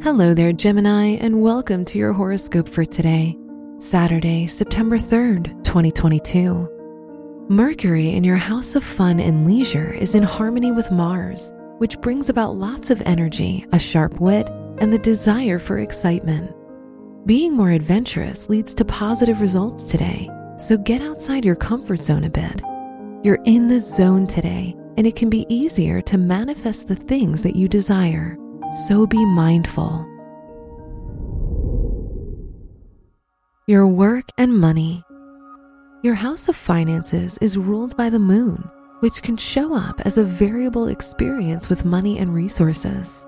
Hello there, Gemini, and welcome to your horoscope for today, Saturday, September 3rd, 2022. Mercury in your house of fun and leisure is in harmony with Mars, which brings about lots of energy, a sharp wit, and the desire for excitement. Being more adventurous leads to positive results today, so get outside your comfort zone a bit. You're in the zone today, and it can be easier to manifest the things that you desire so be mindful. Your work and money. Your house of finances is ruled by the moon, which can show up as a variable experience with money and resources.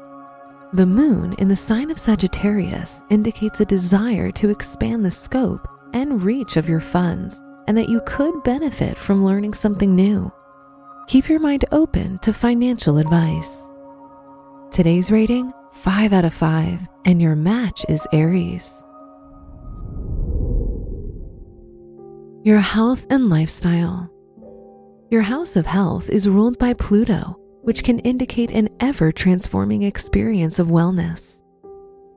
The moon in the sign of Sagittarius indicates a desire to expand the scope and reach of your funds, and that you could benefit from learning something new. Keep your mind open to financial advice. Today's rating 5 out of 5, and your match is Aries. Your health and lifestyle. Your house of health is ruled by Pluto, which can indicate an ever transforming experience of wellness.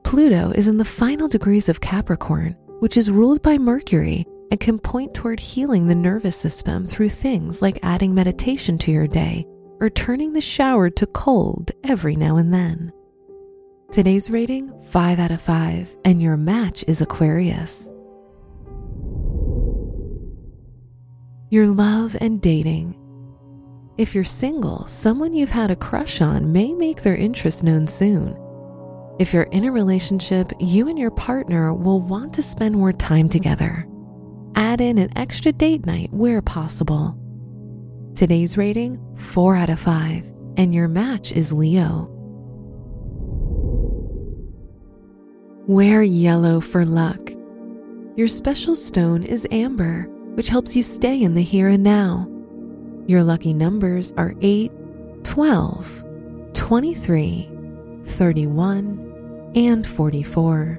Pluto is in the final degrees of Capricorn, which is ruled by Mercury and can point toward healing the nervous system through things like adding meditation to your day or turning the shower to cold every now and then. Today's rating 5 out of 5, and your match is Aquarius. Your love and dating. If you're single, someone you've had a crush on may make their interest known soon. If you're in a relationship, you and your partner will want to spend more time together. Add in an extra date night where possible. Today's rating 4 out of 5, and your match is Leo. Wear yellow for luck. Your special stone is amber, which helps you stay in the here and now. Your lucky numbers are 8, 12, 23, 31, and 44.